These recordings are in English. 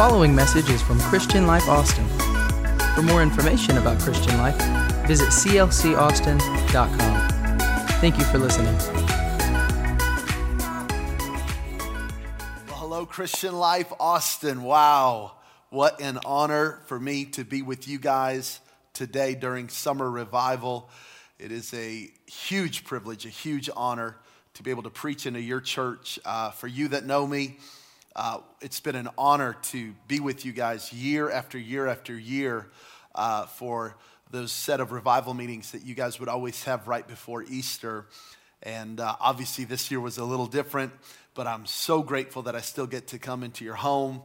following message is from Christian Life Austin. For more information about Christian Life, visit clcaustin.com. Thank you for listening. Well, hello, Christian Life Austin. Wow, what an honor for me to be with you guys today during summer revival. It is a huge privilege, a huge honor to be able to preach into your church. Uh, for you that know me, uh, it's been an honor to be with you guys year after year after year uh, for those set of revival meetings that you guys would always have right before Easter. And uh, obviously, this year was a little different, but I'm so grateful that I still get to come into your home.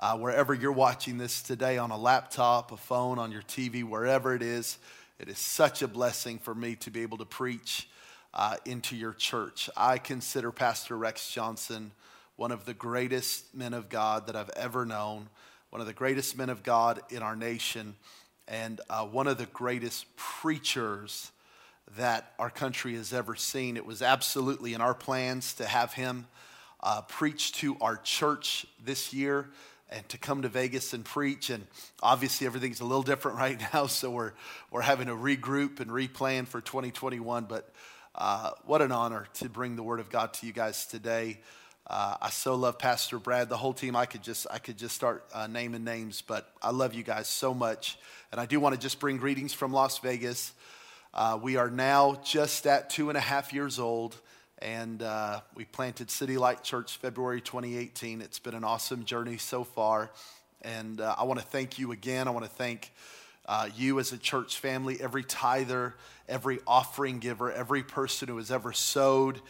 Uh, wherever you're watching this today on a laptop, a phone, on your TV, wherever it is, it is such a blessing for me to be able to preach uh, into your church. I consider Pastor Rex Johnson one of the greatest men of God that I've ever known, one of the greatest men of God in our nation, and uh, one of the greatest preachers that our country has ever seen. It was absolutely in our plans to have him uh, preach to our church this year and to come to Vegas and preach. And obviously, everything's a little different right now, so we're, we're having to regroup and replan for 2021. But uh, what an honor to bring the Word of God to you guys today. Uh, I so love Pastor Brad, the whole team. I could just I could just start uh, naming names, but I love you guys so much, and I do want to just bring greetings from Las Vegas. Uh, we are now just at two and a half years old, and uh, we planted City Light Church February 2018. It's been an awesome journey so far, and uh, I want to thank you again. I want to thank. Uh, you as a church family, every tither, every offering giver, every person who has ever sowed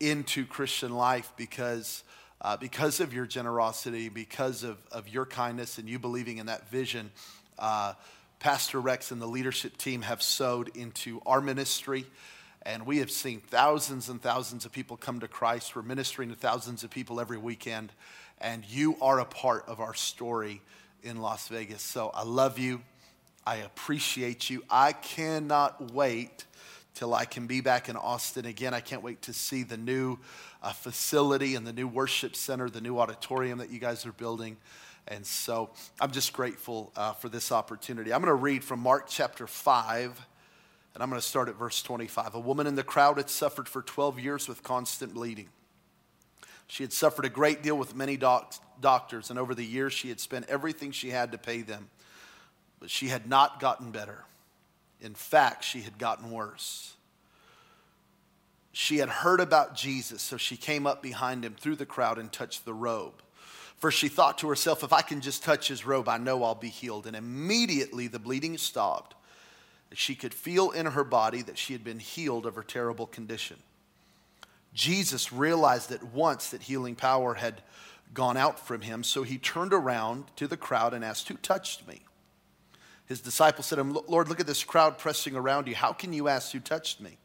into Christian life because, uh, because of your generosity, because of, of your kindness, and you believing in that vision. Uh, Pastor Rex and the leadership team have sowed into our ministry, and we have seen thousands and thousands of people come to Christ. We're ministering to thousands of people every weekend, and you are a part of our story in Las Vegas. So I love you. I appreciate you. I cannot wait till I can be back in Austin again. I can't wait to see the new uh, facility and the new worship center, the new auditorium that you guys are building. And so I'm just grateful uh, for this opportunity. I'm going to read from Mark chapter 5, and I'm going to start at verse 25. A woman in the crowd had suffered for 12 years with constant bleeding. She had suffered a great deal with many doc- doctors, and over the years she had spent everything she had to pay them. But she had not gotten better. In fact, she had gotten worse. She had heard about Jesus, so she came up behind him through the crowd and touched the robe. For she thought to herself, if I can just touch his robe, I know I'll be healed. And immediately the bleeding stopped. She could feel in her body that she had been healed of her terrible condition. Jesus realized at once that healing power had gone out from him, so he turned around to the crowd and asked, Who touched me? His disciples said to him, Lord, look at this crowd pressing around you. How can you ask who touched me?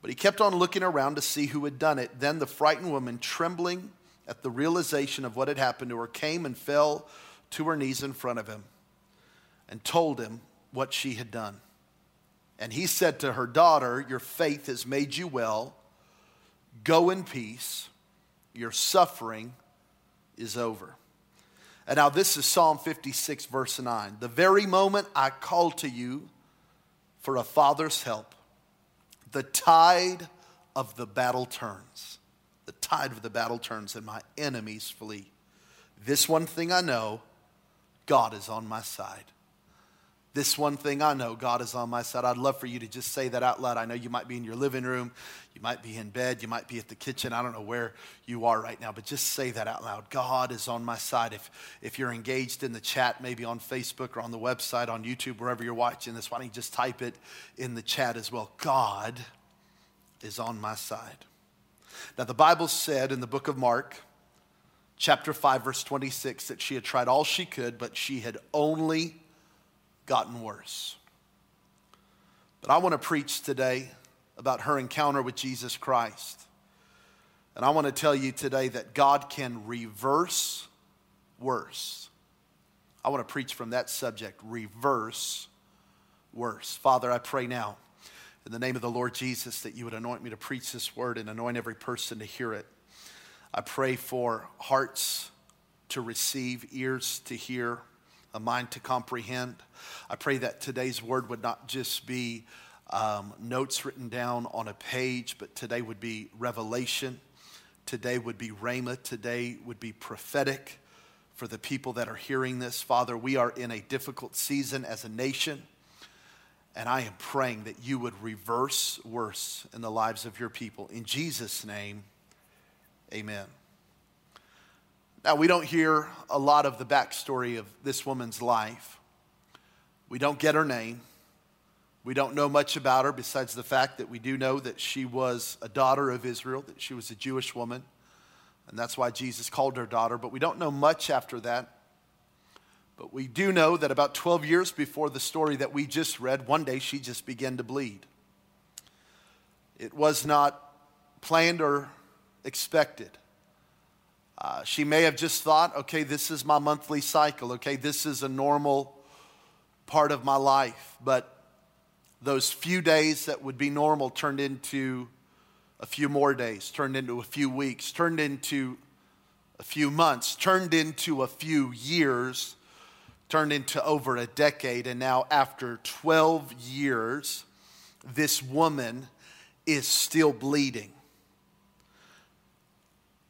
But he kept on looking around to see who had done it. Then the frightened woman, trembling at the realization of what had happened to her, came and fell to her knees in front of him and told him what she had done. And he said to her, Daughter, your faith has made you well. Go in peace. Your suffering is over. And now this is Psalm 56, verse 9. The very moment I call to you for a father's help, the tide of the battle turns. The tide of the battle turns, and my enemies flee. This one thing I know God is on my side. This one thing I know, God is on my side. I'd love for you to just say that out loud. I know you might be in your living room, you might be in bed, you might be at the kitchen. I don't know where you are right now, but just say that out loud. God is on my side. If, if you're engaged in the chat, maybe on Facebook or on the website, on YouTube, wherever you're watching this, why don't you just type it in the chat as well? God is on my side. Now, the Bible said in the book of Mark, chapter 5, verse 26, that she had tried all she could, but she had only gotten worse. But I want to preach today about her encounter with Jesus Christ. And I want to tell you today that God can reverse worse. I want to preach from that subject reverse worse. Father, I pray now in the name of the Lord Jesus that you would anoint me to preach this word and anoint every person to hear it. I pray for hearts to receive, ears to hear, a mind to comprehend. I pray that today's word would not just be um, notes written down on a page, but today would be revelation. Today would be rhema. Today would be prophetic for the people that are hearing this. Father, we are in a difficult season as a nation, and I am praying that you would reverse worse in the lives of your people. In Jesus' name, amen. Now, we don't hear a lot of the backstory of this woman's life. We don't get her name. We don't know much about her besides the fact that we do know that she was a daughter of Israel, that she was a Jewish woman, and that's why Jesus called her daughter. But we don't know much after that. But we do know that about 12 years before the story that we just read, one day she just began to bleed. It was not planned or expected. Uh, she may have just thought, okay, this is my monthly cycle. Okay, this is a normal part of my life. But those few days that would be normal turned into a few more days, turned into a few weeks, turned into a few months, turned into a few years, turned into over a decade. And now, after 12 years, this woman is still bleeding.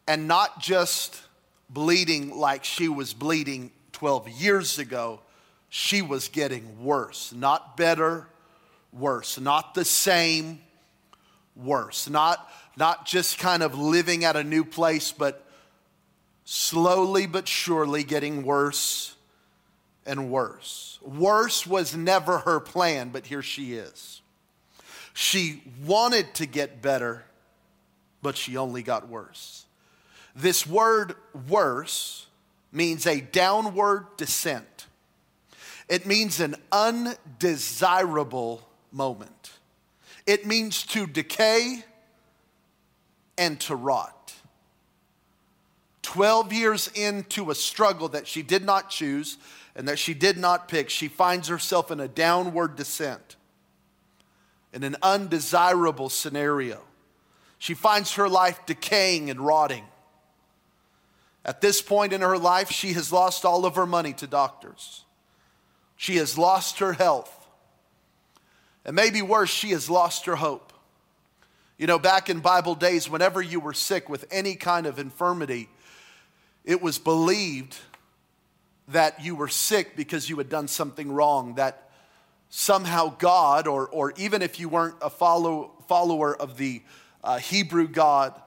And not just bleeding like she was bleeding 12 years ago, she was getting worse, not better worse. Not the same, worse. Not, not just kind of living at a new place, but slowly but surely getting worse and worse. Worse was never her plan, but here she is. She wanted to get better, but she only got worse. This word worse means a downward descent. It means an undesirable moment. It means to decay and to rot. 12 years into a struggle that she did not choose and that she did not pick, she finds herself in a downward descent, in an undesirable scenario. She finds her life decaying and rotting. At this point in her life, she has lost all of her money to doctors. She has lost her health. And maybe worse, she has lost her hope. You know, back in Bible days, whenever you were sick with any kind of infirmity, it was believed that you were sick because you had done something wrong, that somehow God, or, or even if you weren't a follow, follower of the uh, Hebrew God,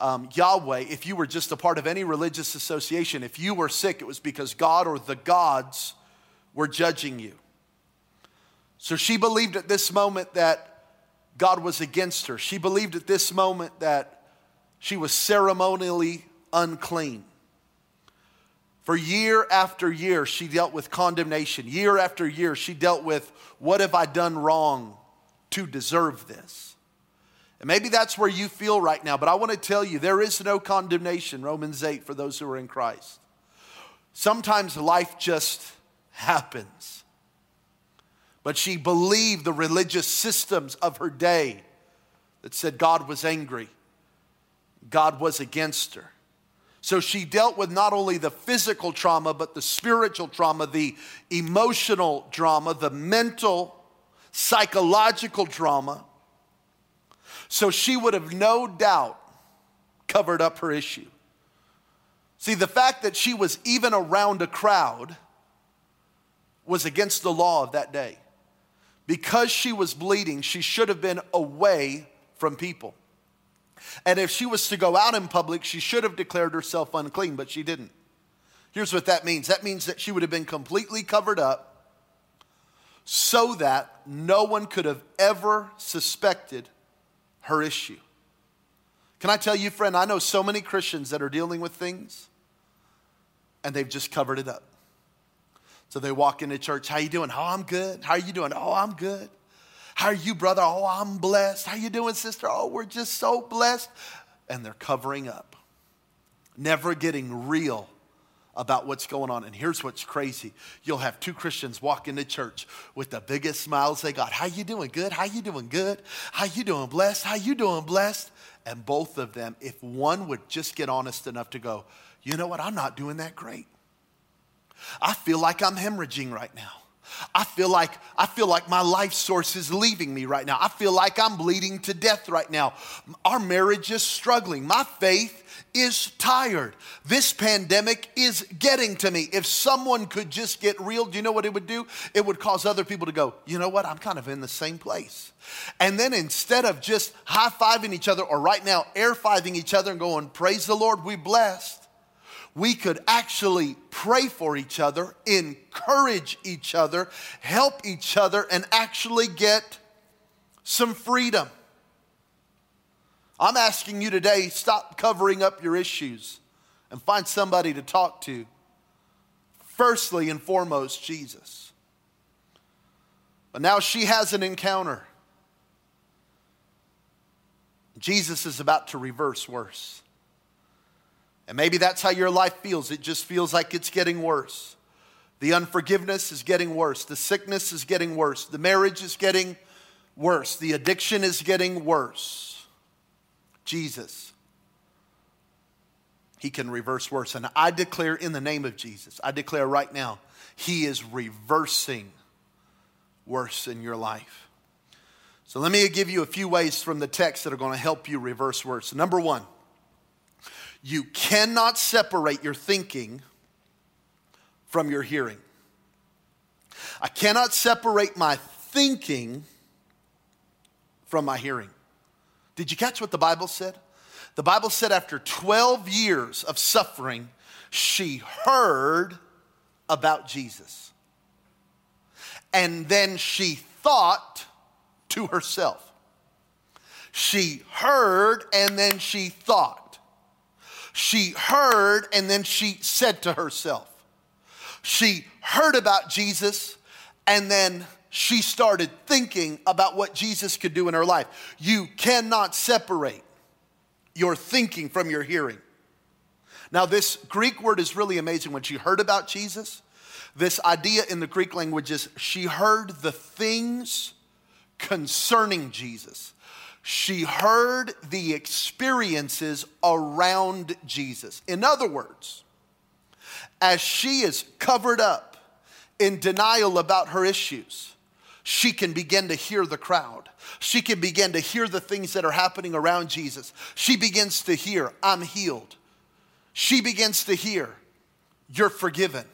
um, Yahweh, if you were just a part of any religious association, if you were sick, it was because God or the gods were judging you. So she believed at this moment that God was against her. She believed at this moment that she was ceremonially unclean. For year after year, she dealt with condemnation. Year after year, she dealt with what have I done wrong to deserve this? And maybe that's where you feel right now, but I want to tell you there is no condemnation, Romans 8, for those who are in Christ. Sometimes life just happens. But she believed the religious systems of her day that said God was angry, God was against her. So she dealt with not only the physical trauma, but the spiritual trauma, the emotional drama, the mental, psychological trauma. So she would have no doubt covered up her issue. See, the fact that she was even around a crowd was against the law of that day. Because she was bleeding, she should have been away from people. And if she was to go out in public, she should have declared herself unclean, but she didn't. Here's what that means that means that she would have been completely covered up so that no one could have ever suspected her issue. Can I tell you, friend, I know so many Christians that are dealing with things and they've just covered it up. So they walk into church. How you doing? Oh, I'm good. How are you doing? Oh, I'm good. How are you, brother? Oh, I'm blessed. How you doing, sister? Oh, we're just so blessed. And they're covering up, never getting real about what's going on. And here's what's crazy. You'll have two Christians walk into church with the biggest smiles they got. How you doing? Good. How you doing? Good. How you doing? Blessed. How you doing? Blessed. And both of them, if one would just get honest enough to go, you know what? I'm not doing that great. I feel like I'm hemorrhaging right now. I feel like I feel like my life source is leaving me right now. I feel like I'm bleeding to death right now. Our marriage is struggling. My faith is tired. This pandemic is getting to me. If someone could just get real, do you know what it would do? It would cause other people to go, you know what? I'm kind of in the same place. And then instead of just high fiving each other or right now air fiving each other and going, praise the Lord, we blessed we could actually pray for each other, encourage each other, help each other, and actually get some freedom. I'm asking you today stop covering up your issues and find somebody to talk to. Firstly and foremost, Jesus. But now she has an encounter. Jesus is about to reverse worse. And maybe that's how your life feels. It just feels like it's getting worse. The unforgiveness is getting worse. The sickness is getting worse. The marriage is getting worse. The addiction is getting worse. Jesus, He can reverse worse. And I declare in the name of Jesus, I declare right now, He is reversing worse in your life. So let me give you a few ways from the text that are going to help you reverse worse. Number one, you cannot separate your thinking from your hearing. I cannot separate my thinking from my hearing. Did you catch what the Bible said? The Bible said after 12 years of suffering, she heard about Jesus. And then she thought to herself. She heard and then she thought. She heard and then she said to herself. She heard about Jesus and then she started thinking about what Jesus could do in her life. You cannot separate your thinking from your hearing. Now, this Greek word is really amazing. When she heard about Jesus, this idea in the Greek language is she heard the things concerning Jesus she heard the experiences around Jesus. In other words, as she is covered up in denial about her issues, she can begin to hear the crowd. She can begin to hear the things that are happening around Jesus. She begins to hear, I'm healed. She begins to hear, You're forgiven.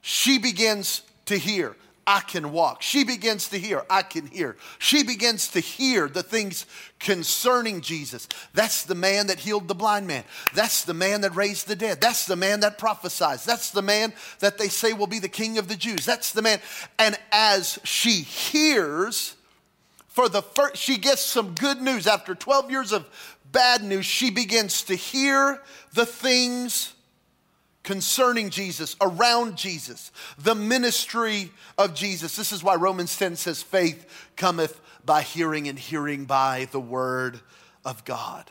She begins to hear, I can walk. She begins to hear, I can hear. She begins to hear the things concerning Jesus. That's the man that healed the blind man. That's the man that raised the dead. That's the man that prophesies. That's the man that they say will be the king of the Jews. That's the man. And as she hears, for the first, she gets some good news. After 12 years of bad news, she begins to hear the things concerning Jesus, around Jesus, the ministry of Jesus. This is why Romans 10 says, faith cometh by hearing, and hearing by the word of God.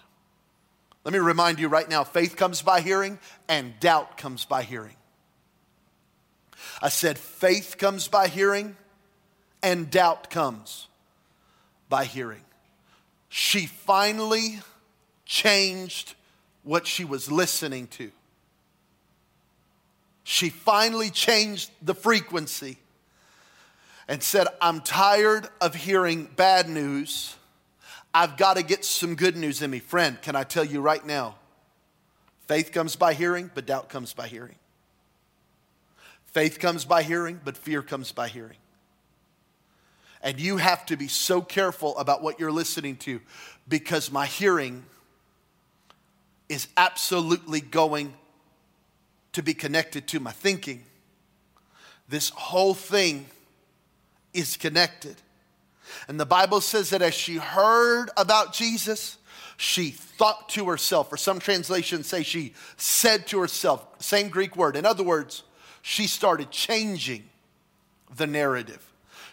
Let me remind you right now faith comes by hearing, and doubt comes by hearing. I said, faith comes by hearing, and doubt comes by hearing. She finally changed what she was listening to she finally changed the frequency and said, I'm tired of hearing bad news. I've got to get some good news in me. Friend, can I tell you right now? Faith comes by hearing, but doubt comes by hearing. Faith comes by hearing, but fear comes by hearing. And you have to be so careful about what you're listening to because my hearing is absolutely going to be connected to my thinking. This whole thing is connected. And the Bible says that as she heard about Jesus, she thought to herself, or some translations say she said to herself, same Greek word. In other words, she started changing the narrative.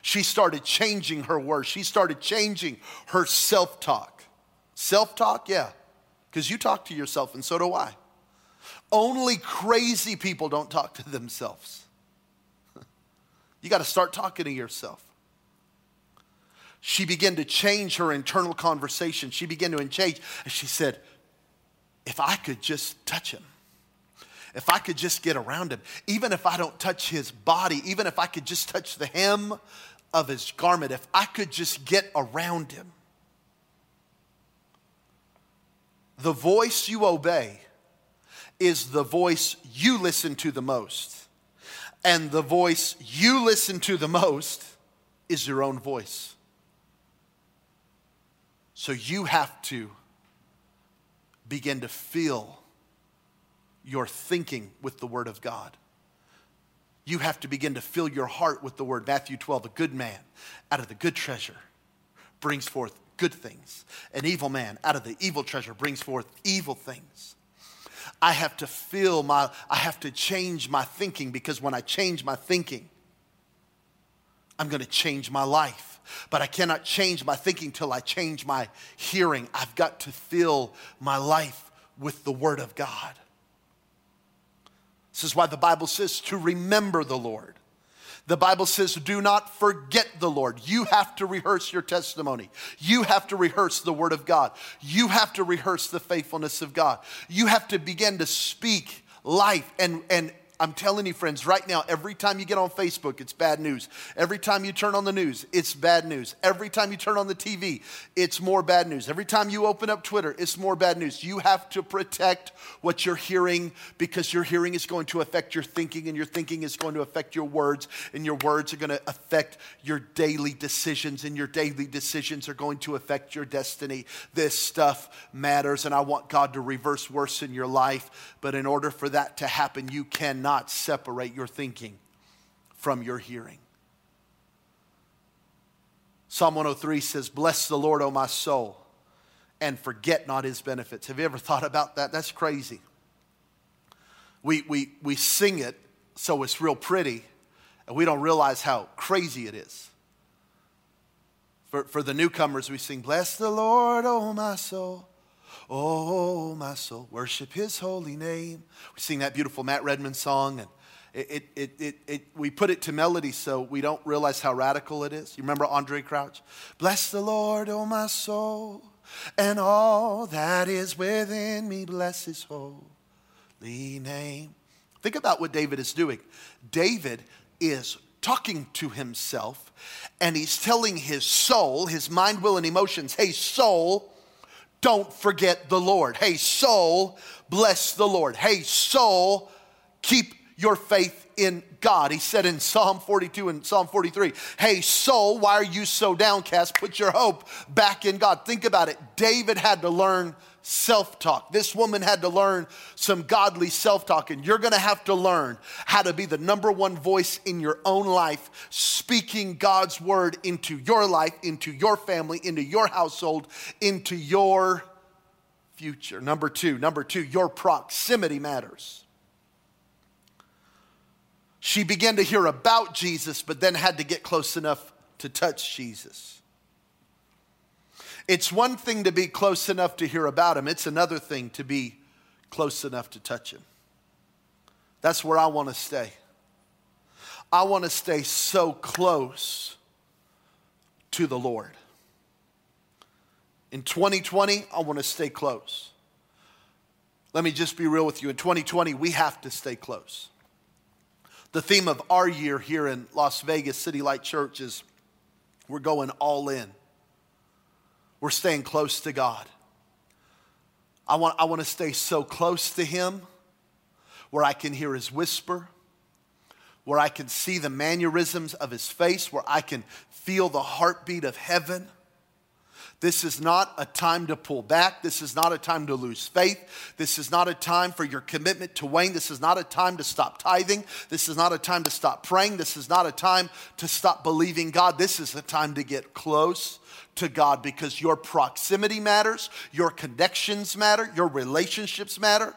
She started changing her words. She started changing her self talk. Self talk, yeah, because you talk to yourself, and so do I. Only crazy people don't talk to themselves. You got to start talking to yourself. She began to change her internal conversation. She began to change. And she said, If I could just touch him, if I could just get around him, even if I don't touch his body, even if I could just touch the hem of his garment, if I could just get around him. The voice you obey is the voice you listen to the most. And the voice you listen to the most is your own voice. So you have to begin to fill your thinking with the Word of God. You have to begin to fill your heart with the Word. Matthew 12, a good man out of the good treasure brings forth good things. An evil man out of the evil treasure brings forth evil things. I have to feel my, I have to change my thinking because when I change my thinking, I'm going to change my life. But I cannot change my thinking till I change my hearing. I've got to fill my life with the Word of God. This is why the Bible says to remember the Lord. The Bible says, do not forget the Lord. You have to rehearse your testimony. You have to rehearse the Word of God. You have to rehearse the faithfulness of God. You have to begin to speak life and, and, I'm telling you, friends, right now, every time you get on Facebook, it's bad news. Every time you turn on the news, it's bad news. Every time you turn on the TV, it's more bad news. Every time you open up Twitter, it's more bad news. You have to protect what you're hearing because your hearing is going to affect your thinking, and your thinking is going to affect your words, and your words are going to affect your daily decisions, and your daily decisions are going to affect your destiny. This stuff matters, and I want God to reverse worse in your life. But in order for that to happen, you cannot separate your thinking from your hearing. Psalm 103 says, Bless the Lord, O my soul, and forget not his benefits. Have you ever thought about that? That's crazy. We, we, we sing it so it's real pretty, and we don't realize how crazy it is. For, for the newcomers, we sing, Bless the Lord, O my soul, Oh, my soul, worship his holy name. We sing that beautiful Matt Redman song, and it, it, it, it, we put it to melody so we don't realize how radical it is. You remember Andraé Crouch? Bless the Lord, oh my soul, and all that is within me, bless his holy name. Think about what David is doing. David is talking to himself, and he's telling his soul, his mind, will, and emotions, hey, soul, don't forget the Lord. Hey, soul, bless the Lord. Hey, soul, keep your faith in God. He said in Psalm 42 and Psalm 43, Hey, soul, why are you so downcast? Put your hope back in God. Think about it. David had to learn self talk. This woman had to learn some godly self talk, and you're gonna have to learn how to be the number one voice in your own life, speaking God's word into your life, into your family, into your household, into your future. Number two, number two, your proximity matters. She began to hear about Jesus, but then had to get close enough to touch Jesus. It's one thing to be close enough to hear about him, it's another thing to be close enough to touch him. That's where I want to stay. I want to stay so close to the Lord. In 2020, I want to stay close. Let me just be real with you. In 2020, we have to stay close. The theme of our year here in Las Vegas City Light Church is we're going all in. We're staying close to God. I want, I want to stay so close to Him where I can hear His whisper, where I can see the mannerisms of His face, where I can feel the heartbeat of heaven. This is not a time to pull back. This is not a time to lose faith. This is not a time for your commitment to wane. This is not a time to stop tithing. This is not a time to stop praying. This is not a time to stop believing God. This is a time to get close to God because your proximity matters, your connections matter, your relationships matter.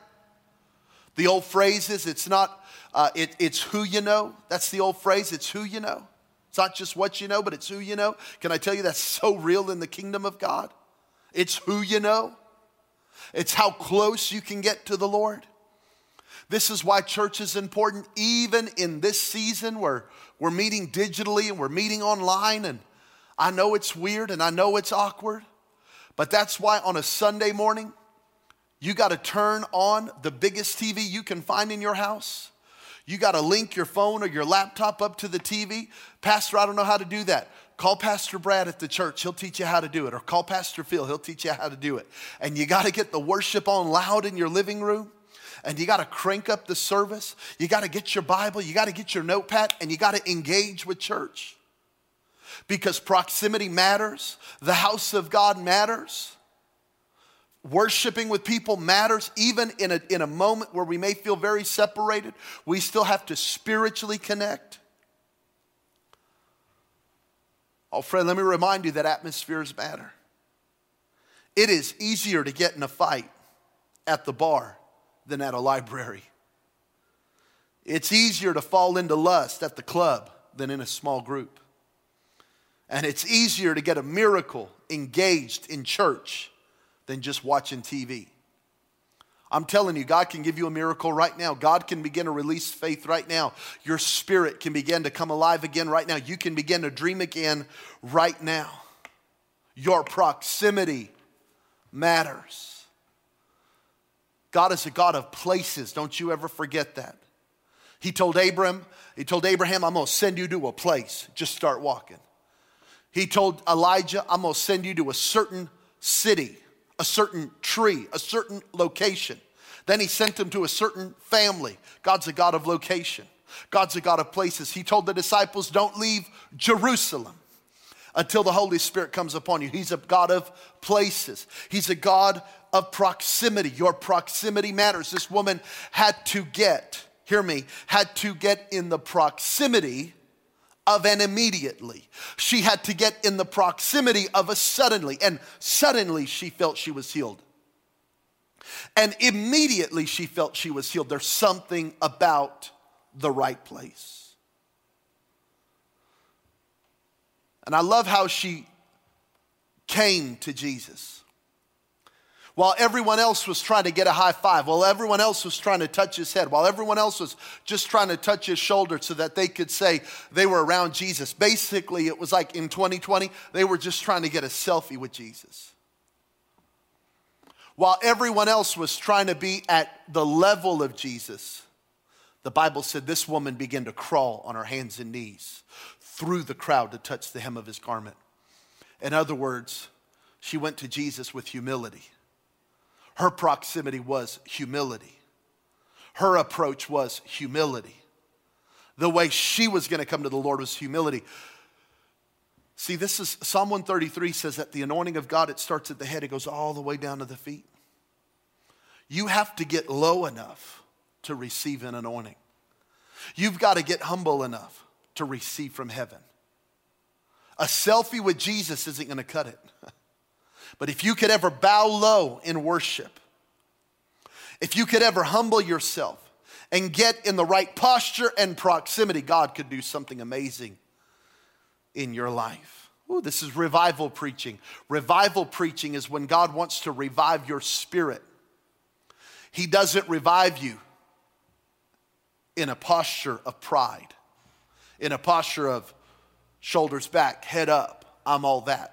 The old phrase is it's not, uh, it, it's who you know. That's the old phrase, it's who you know. It's not just what you know, but it's who you know. Can I tell you that's so real in the kingdom of God? It's who you know, it's how close you can get to the Lord. This is why church is important, even in this season where we're meeting digitally and we're meeting online. And I know it's weird and I know it's awkward, but that's why on a Sunday morning, you got to turn on the biggest TV you can find in your house. You got to link your phone or your laptop up to the TV. Pastor, I don't know how to do that. Call Pastor Brad at the church, he'll teach you how to do it. Or call Pastor Phil, he'll teach you how to do it. And you got to get the worship on loud in your living room. And you got to crank up the service. You got to get your Bible, you got to get your notepad, and you got to engage with church. Because proximity matters, the house of God matters. Worshiping with people matters, even in a, in a moment where we may feel very separated. We still have to spiritually connect. Oh, friend, let me remind you that atmospheres matter. It is easier to get in a fight at the bar than at a library. It's easier to fall into lust at the club than in a small group. And it's easier to get a miracle engaged in church than just watching TV. I'm telling you, God can give you a miracle right now. God can begin to release faith right now. Your spirit can begin to come alive again right now. You can begin to dream again right now. Your proximity matters. God is a God of places. Don't you ever forget that. He told Abram, he told Abraham, I'm going to send you to a place. Just start walking. He told Elijah, I'm going to send you to a certain city a certain tree, a certain location. Then he sent them to a certain family. God's a God of location, God's a God of places. He told the disciples, Don't leave Jerusalem until the Holy Spirit comes upon you. He's a God of places, He's a God of proximity. Your proximity matters. This woman had to get, hear me, had to get in the proximity of an immediately. She had to get in the proximity of a suddenly, and suddenly she felt she was healed. And immediately she felt she was healed. There's something about the right place. And I love how she came to Jesus. While everyone else was trying to get a high five, while everyone else was trying to touch his head, while everyone else was just trying to touch his shoulder so that they could say they were around Jesus. Basically, it was like in 2020, they were just trying to get a selfie with Jesus. While everyone else was trying to be at the level of Jesus, the Bible said this woman began to crawl on her hands and knees through the crowd to touch the hem of his garment. In other words, she went to Jesus with humility. Her proximity was humility. Her approach was humility. The way she was going to come to the Lord was humility. See, this is Psalm 133 says that the anointing of God, it starts at the head, it goes all the way down to the feet. You have to get low enough to receive an anointing. You've got to get humble enough to receive from heaven. A selfie with Jesus isn't going to cut it. But if you could ever bow low in worship, if you could ever humble yourself and get in the right posture and proximity, God could do something amazing in your life. Ooh, this is revival preaching. Revival preaching is when God wants to revive your spirit. He doesn't revive you in a posture of pride, in a posture of shoulders back, head up, I'm all that.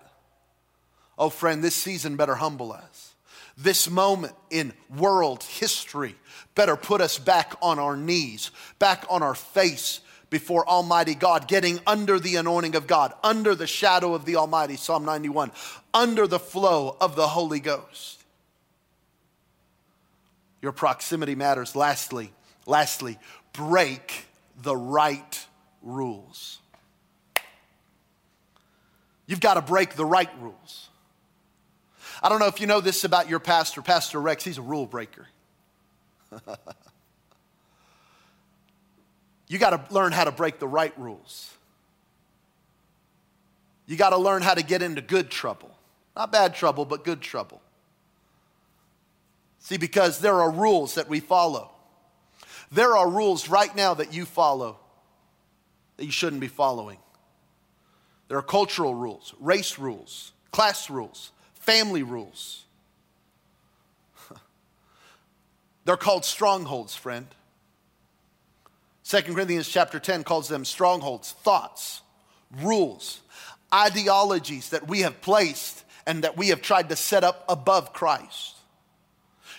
Oh, friend, this season better humble us. This moment in world history better put us back on our knees, back on our face before Almighty God, getting under the anointing of God, under the shadow of the Almighty, Psalm 91, under the flow of the Holy Ghost. Your proximity matters. Lastly, lastly, break the right rules. You've got to break the right rules. I don't know if you know this about your pastor, Pastor Rex, he's a rule breaker. you got to learn how to break the right rules. You got to learn how to get into good trouble. Not bad trouble, but good trouble. See, because there are rules that we follow. There are rules right now that you follow that you shouldn't be following. There are cultural rules, race rules, class rules, family rules. They're called strongholds, friend. 2 Corinthians chapter 10 calls them strongholds, thoughts, rules, ideologies that we have placed and that we have tried to set up above Christ.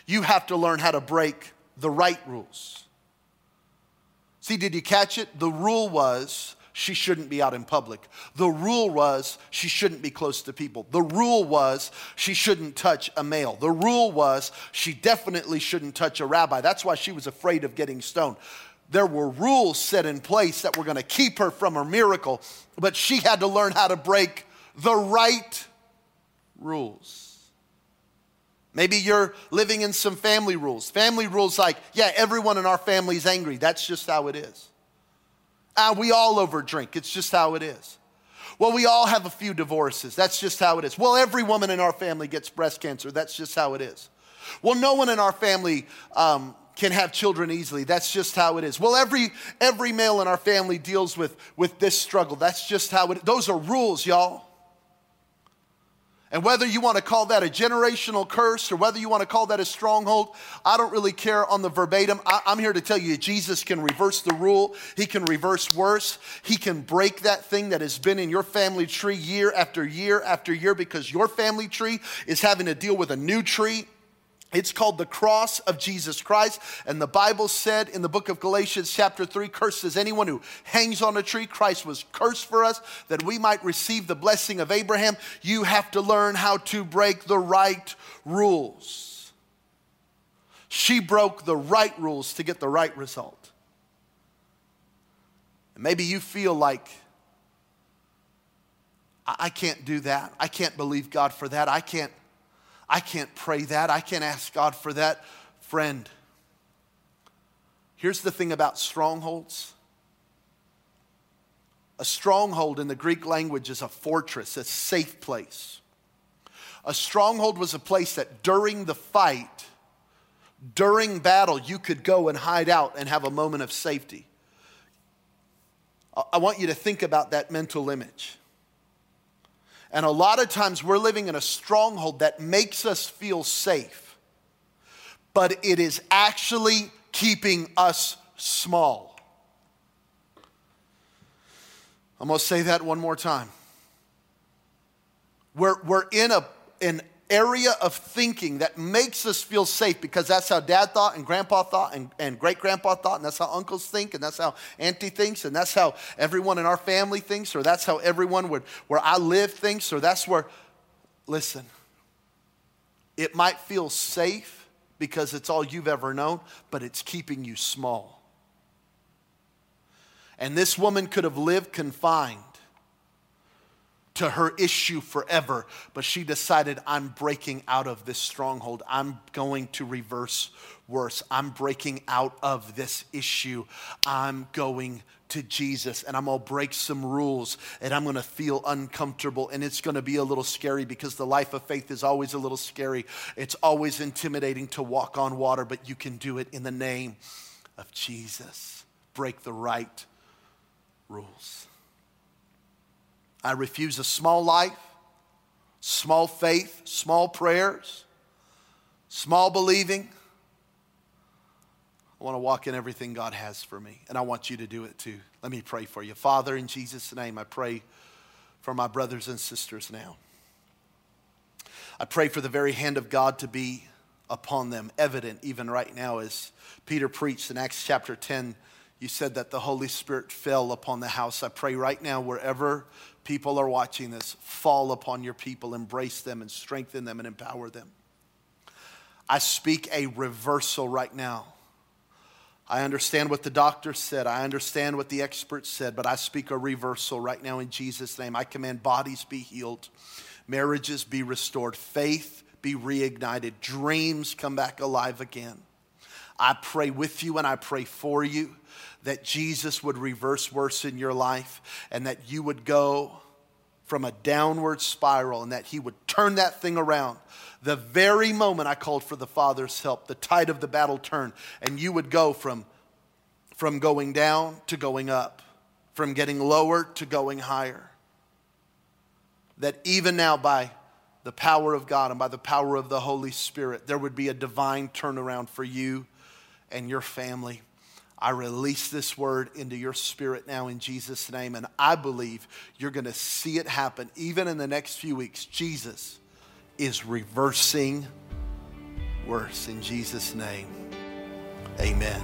You have to learn how to break the right rules. See, did you catch it? The rule was she shouldn't be out in public. The rule was she shouldn't be close to people. The rule was she shouldn't touch a male. The rule was she definitely shouldn't touch a rabbi. That's why she was afraid of getting stoned. There were rules set in place that were going to keep her from her miracle, but she had to learn how to break the right rules. Maybe you're living in some family rules. Family rules like, yeah, everyone in our family is angry. That's just how it is. Ah, we all overdrink. It's just how it is. Well, we all have a few divorces. That's just how it is. Well, every woman in our family gets breast cancer. That's just how it is. Well, no one in our family um, can have children easily. That's just how it is. Well, every every male in our family deals with with this struggle. That's just how it. Those are rules, y'all. And whether you want to call that a generational curse or whether you want to call that a stronghold, I don't really care on the verbatim. I, am here to tell you Jesus can reverse the rule. He can reverse worse. He can break that thing that has been in your family tree year after year after year because your family tree is having to deal with a new tree it's called the cross of Jesus Christ. And the Bible said in the book of Galatians, chapter 3, cursed is anyone who hangs on a tree. Christ was cursed for us that we might receive the blessing of Abraham. You have to learn how to break the right rules. She broke the right rules to get the right result. And maybe you feel like, I can't do that. I can't believe God for that. I can't I can't pray that. I can't ask God for that. Friend, here's the thing about strongholds a stronghold in the Greek language is a fortress, a safe place. A stronghold was a place that during the fight, during battle, you could go and hide out and have a moment of safety. I want you to think about that mental image. And a lot of times we're living in a stronghold that makes us feel safe, but it is actually keeping us small. I'm gonna say that one more time. We're, we're in a, an area of thinking that makes us feel safe because that's how dad thought and grandpa thought and, and great grandpa thought, and that's how uncles think, and that's how auntie thinks, and that's how everyone in our family thinks, or that's how everyone would, where I live thinks, or that's where, listen, it might feel safe because it's all you've ever known, but it's keeping you small. And this woman could have lived confined to her issue forever, but she decided, I'm breaking out of this stronghold. I'm going to reverse worse. I'm breaking out of this issue. I'm going to Jesus and I'm gonna break some rules and I'm gonna feel uncomfortable and it's gonna be a little scary because the life of faith is always a little scary. It's always intimidating to walk on water, but you can do it in the name of Jesus. Break the right rules. I refuse a small life, small faith, small prayers, small believing. I want to walk in everything God has for me, and I want you to do it too. Let me pray for you. Father, in Jesus' name, I pray for my brothers and sisters now. I pray for the very hand of God to be upon them, evident even right now, as Peter preached in Acts chapter 10. You said that the Holy Spirit fell upon the house. I pray right now, wherever people are watching this, fall upon your people, embrace them, and strengthen them and empower them. I speak a reversal right now. I understand what the doctor said. I understand what the experts said, but I speak a reversal right now in Jesus' name. I command bodies be healed, marriages be restored, faith be reignited, dreams come back alive again. I pray with you and I pray for you that Jesus would reverse worse in your life and that you would go from a downward spiral and that he would turn that thing around. The very moment I called for the Father's help, the tide of the battle turned, and you would go from, from going down to going up, from getting lower to going higher. That even now, by the power of God and by the power of the Holy Spirit, there would be a divine turnaround for you and your family. I release this word into your spirit now in Jesus' name. And I believe you're going to see it happen even in the next few weeks. Jesus is reversing worse in Jesus' name. Amen.